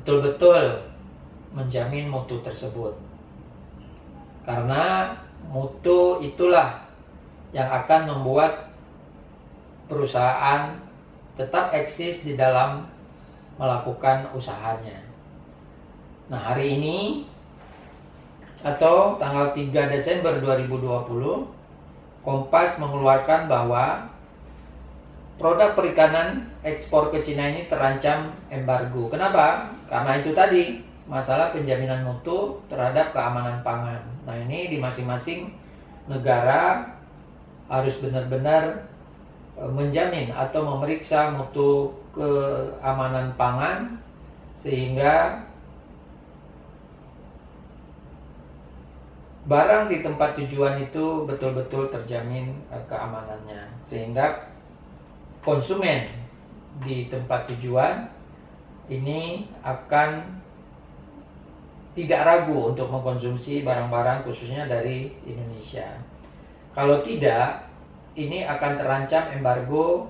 betul-betul menjamin mutu tersebut. Karena mutu itulah yang akan membuat perusahaan tetap eksis di dalam melakukan usahanya. Nah, hari ini atau tanggal 3 Desember 2020 Kompas mengeluarkan bahwa produk perikanan ekspor ke Cina ini terancam embargo. Kenapa? Karena itu tadi masalah penjaminan mutu terhadap keamanan pangan. Nah, ini di masing-masing negara harus benar-benar e, menjamin atau memeriksa mutu keamanan pangan sehingga barang di tempat tujuan itu betul-betul terjamin uh, keamanannya sehingga konsumen di tempat tujuan ini akan tidak ragu untuk mengkonsumsi barang-barang khususnya dari Indonesia. Kalau tidak, ini akan terancam embargo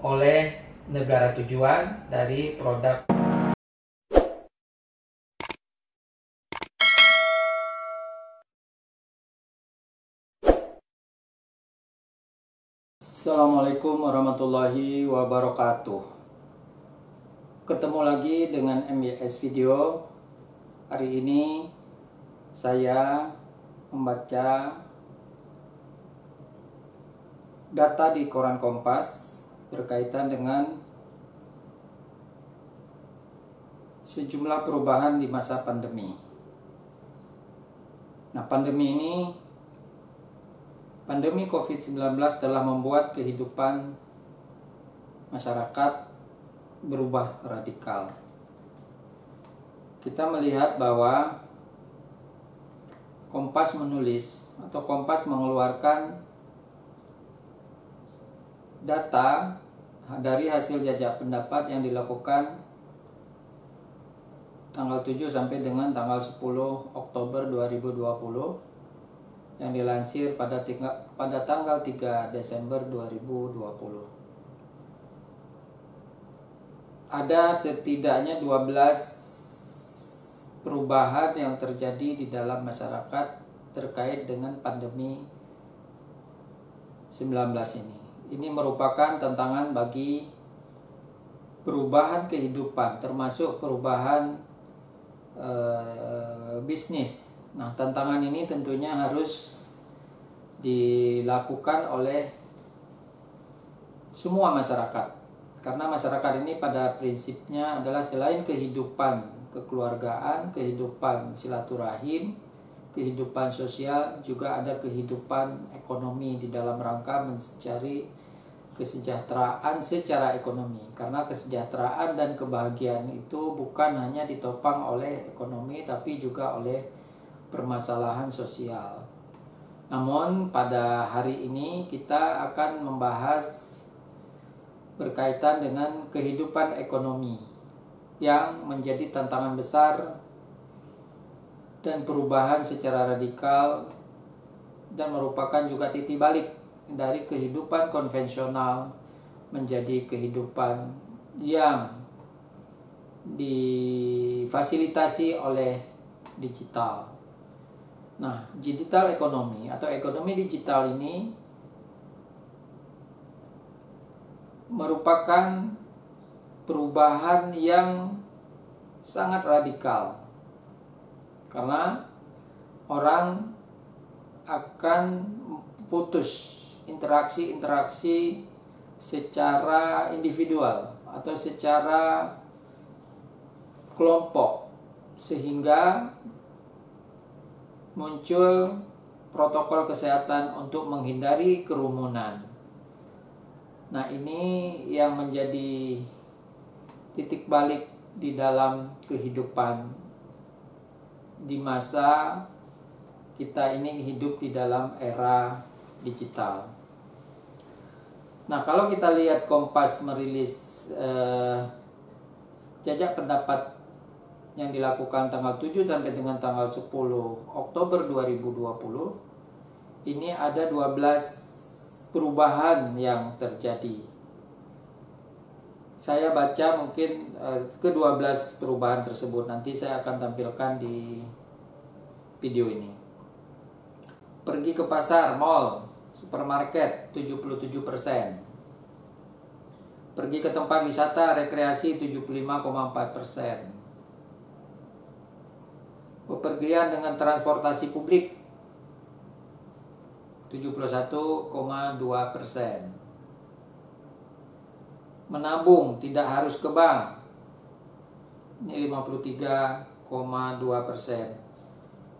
oleh negara tujuan dari produk Assalamualaikum warahmatullahi wabarakatuh Ketemu lagi dengan MBS Video Hari ini saya membaca data di koran Kompas berkaitan dengan sejumlah perubahan di masa pandemi. Nah, pandemi ini Pandemi COVID-19 telah membuat kehidupan masyarakat berubah radikal. Kita melihat bahwa Kompas menulis atau Kompas mengeluarkan data dari hasil jajak pendapat yang dilakukan tanggal 7 sampai dengan tanggal 10 Oktober 2020 yang dilansir pada, tinggal, pada tanggal 3 Desember 2020. Ada setidaknya 12 perubahan yang terjadi di dalam masyarakat terkait dengan pandemi 19 ini. Ini merupakan tantangan bagi perubahan kehidupan termasuk perubahan uh, bisnis Nah, tantangan ini tentunya harus dilakukan oleh semua masyarakat. Karena masyarakat ini pada prinsipnya adalah selain kehidupan kekeluargaan, kehidupan silaturahim, kehidupan sosial, juga ada kehidupan ekonomi di dalam rangka mencari kesejahteraan secara ekonomi. Karena kesejahteraan dan kebahagiaan itu bukan hanya ditopang oleh ekonomi tapi juga oleh permasalahan sosial. Namun pada hari ini kita akan membahas berkaitan dengan kehidupan ekonomi yang menjadi tantangan besar dan perubahan secara radikal dan merupakan juga titik balik dari kehidupan konvensional menjadi kehidupan yang difasilitasi oleh digital. Nah, digital ekonomi atau ekonomi digital ini merupakan perubahan yang sangat radikal. Karena orang akan putus interaksi-interaksi secara individual atau secara kelompok sehingga muncul protokol kesehatan untuk menghindari kerumunan. Nah, ini yang menjadi titik balik di dalam kehidupan di masa kita ini hidup di dalam era digital. Nah, kalau kita lihat Kompas merilis eh, jajak pendapat yang dilakukan tanggal 7 sampai dengan tanggal 10 Oktober 2020 ini ada 12 perubahan yang terjadi. saya baca mungkin uh, ke-12 perubahan tersebut nanti saya akan tampilkan di video ini. Pergi ke pasar, mall, supermarket 77%. Pergi ke tempat wisata, rekreasi 75,4%. Bepergian dengan transportasi publik 71,2 persen. Menabung tidak harus ke bank ini 53,2 persen.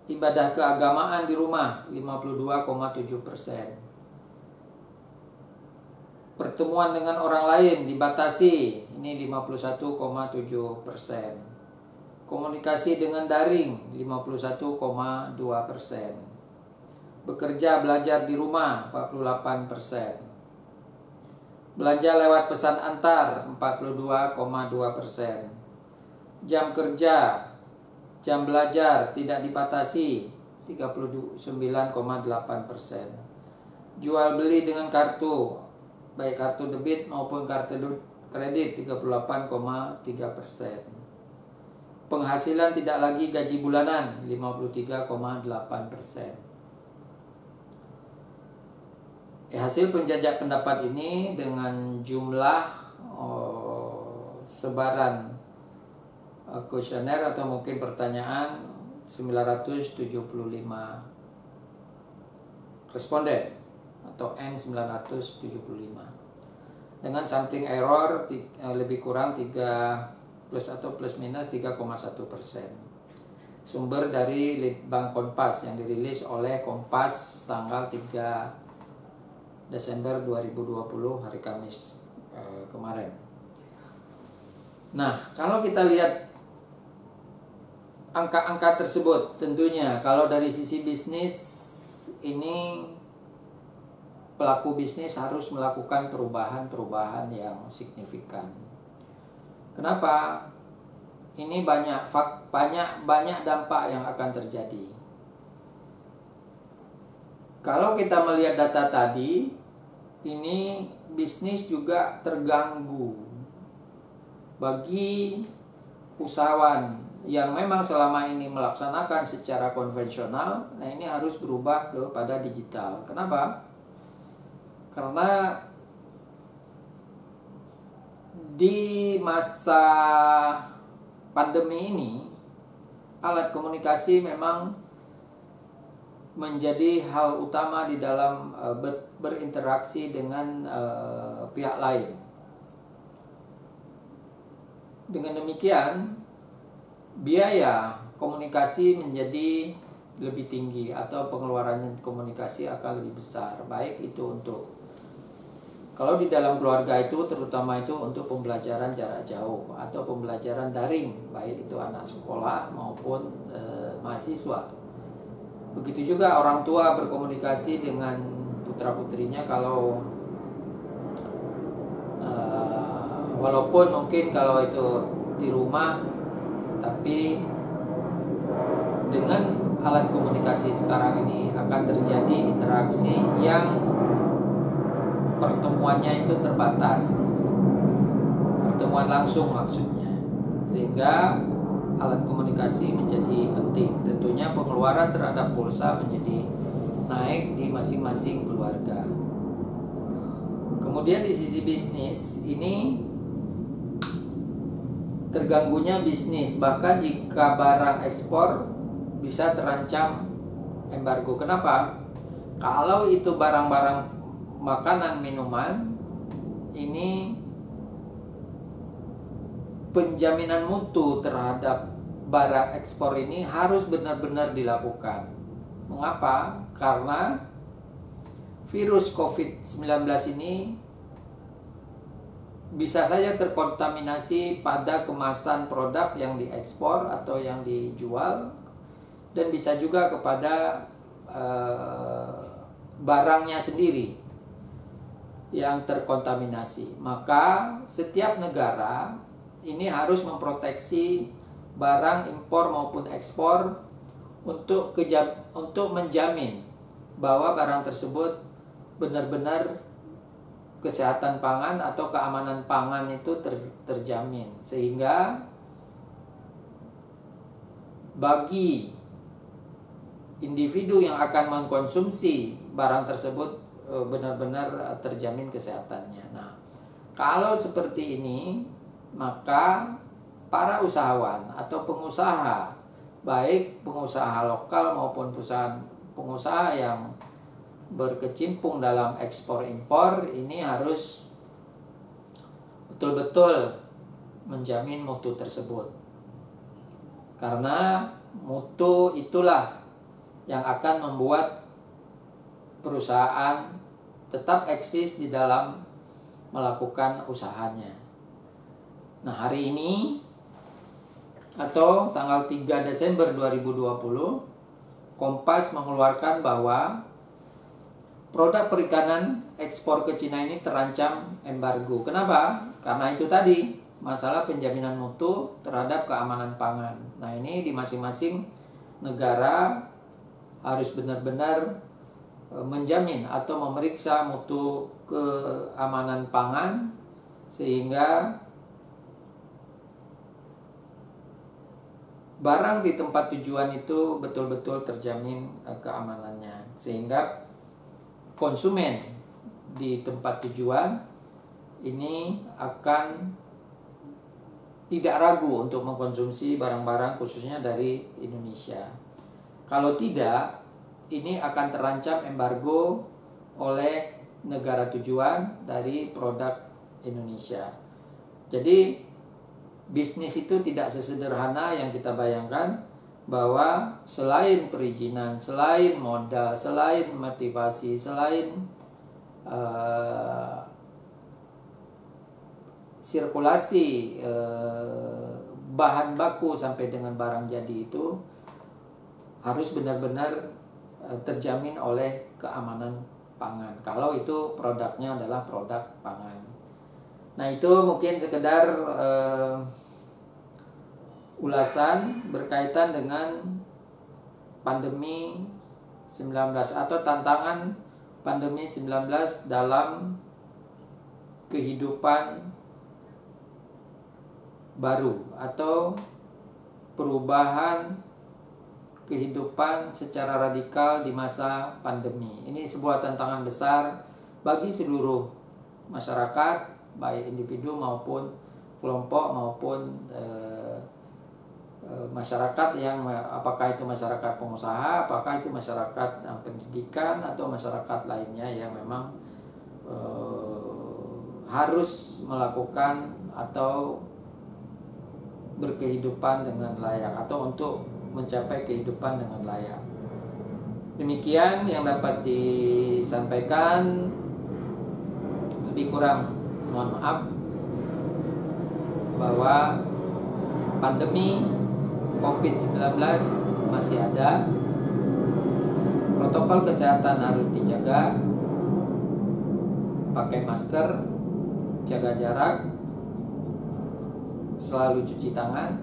Ibadah keagamaan di rumah 52,7 persen. Pertemuan dengan orang lain dibatasi ini 51,7 persen komunikasi dengan daring 51,2 persen bekerja belajar di rumah 48 persen Belanja lewat pesan antar 42,2 persen. Jam kerja, jam belajar tidak dipatasi 39,8 persen. Jual beli dengan kartu, baik kartu debit maupun kartu kredit 38,3 persen. Penghasilan tidak lagi gaji bulanan 53,8 persen. Ya, hasil penjajak pendapat ini dengan jumlah oh, sebaran uh, kuesioner atau mungkin pertanyaan 975 responden atau N975 dengan sampling error uh, lebih kurang 3 plus atau plus minus 3,1 persen sumber dari Litbang Kompas yang dirilis oleh Kompas tanggal 3 Desember 2020 hari Kamis eh, kemarin. Nah, kalau kita lihat angka-angka tersebut, tentunya kalau dari sisi bisnis ini pelaku bisnis harus melakukan perubahan-perubahan yang signifikan. Kenapa? Ini banyak banyak banyak dampak yang akan terjadi. Kalau kita melihat data tadi, ini bisnis juga terganggu bagi usahawan yang memang selama ini melaksanakan secara konvensional, nah ini harus berubah kepada digital. Kenapa? Karena di masa pandemi ini alat komunikasi memang menjadi hal utama di dalam uh, ber, berinteraksi dengan uh, pihak lain. Dengan demikian, biaya komunikasi menjadi lebih tinggi atau pengeluaran komunikasi akan lebih besar, baik itu untuk kalau di dalam keluarga itu terutama itu untuk pembelajaran jarak jauh atau pembelajaran daring, baik itu anak sekolah maupun e, mahasiswa. Begitu juga orang tua berkomunikasi dengan putra putrinya kalau uh, walaupun mungkin kalau itu di rumah tapi dengan alat komunikasi sekarang ini akan terjadi interaksi yang pertemuannya itu terbatas pertemuan langsung maksudnya sehingga alat komunikasi menjadi penting. Tentunya pengeluaran terhadap pulsa menjadi naik di masing-masing keluarga. Kemudian di sisi bisnis ini terganggunya bisnis bahkan jika barang ekspor bisa terancam embargo. Kenapa? Kalau itu barang-barang makanan minuman ini penjaminan mutu terhadap barang ekspor ini harus benar-benar dilakukan. Mengapa? Karena virus COVID-19 ini bisa saja terkontaminasi pada kemasan produk yang diekspor atau yang dijual dan bisa juga kepada uh, barangnya sendiri yang terkontaminasi. Maka setiap negara ini harus memproteksi barang impor maupun ekspor untuk kejam, untuk menjamin bahwa barang tersebut benar-benar kesehatan pangan atau keamanan pangan itu ter, terjamin sehingga bagi individu yang akan mengkonsumsi barang tersebut benar-benar terjamin kesehatannya. Nah, kalau seperti ini, maka para usahawan atau pengusaha, baik pengusaha lokal maupun perusahaan pengusaha yang berkecimpung dalam ekspor impor ini harus betul-betul menjamin mutu tersebut. Karena mutu itulah yang akan membuat perusahaan tetap eksis di dalam melakukan usahanya. Nah, hari ini atau tanggal 3 Desember 2020 Kompas mengeluarkan bahwa produk perikanan ekspor ke Cina ini terancam embargo. Kenapa? Karena itu tadi masalah penjaminan mutu terhadap keamanan pangan. Nah, ini di masing-masing negara harus benar-benar menjamin atau memeriksa mutu keamanan pangan sehingga barang di tempat tujuan itu betul-betul terjamin e, keamanannya sehingga konsumen di tempat tujuan ini akan tidak ragu untuk mengkonsumsi barang-barang khususnya dari Indonesia. Kalau tidak, ini akan terancam embargo oleh negara tujuan dari produk Indonesia. Jadi bisnis itu tidak sesederhana yang kita bayangkan bahwa selain perizinan, selain modal, selain motivasi, selain uh, sirkulasi uh, bahan baku sampai dengan barang jadi itu harus benar-benar terjamin oleh keamanan pangan. Kalau itu produknya adalah produk pangan. Nah itu mungkin sekedar uh, ulasan berkaitan dengan pandemi 19 atau tantangan pandemi 19 dalam kehidupan baru atau perubahan kehidupan secara radikal di masa pandemi. Ini sebuah tantangan besar bagi seluruh masyarakat, baik individu maupun kelompok maupun eh, Eh, masyarakat yang apakah itu masyarakat pengusaha, apakah itu masyarakat pendidikan atau masyarakat lainnya yang memang uh, harus melakukan atau berkehidupan dengan layak atau untuk mencapai kehidupan dengan layak. Demikian yang dapat disampaikan. Lebih kurang mohon maaf bahwa pandemi COVID-19 masih ada protokol kesehatan harus dijaga pakai masker jaga jarak selalu cuci tangan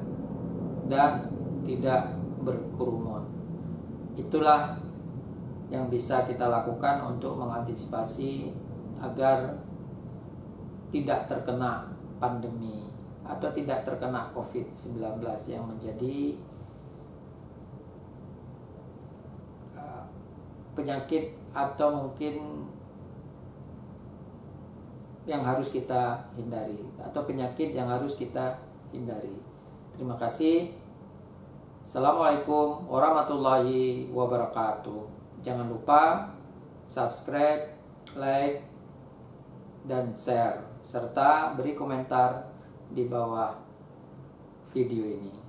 dan tidak berkerumun itulah yang bisa kita lakukan untuk mengantisipasi agar tidak terkena pandemi atau tidak terkena COVID-19 yang menjadi uh, penyakit atau mungkin yang harus kita hindari atau penyakit yang harus kita hindari. Terima kasih. Assalamualaikum warahmatullahi wabarakatuh. Jangan lupa subscribe, like, dan share serta beri komentar di bawah video ini.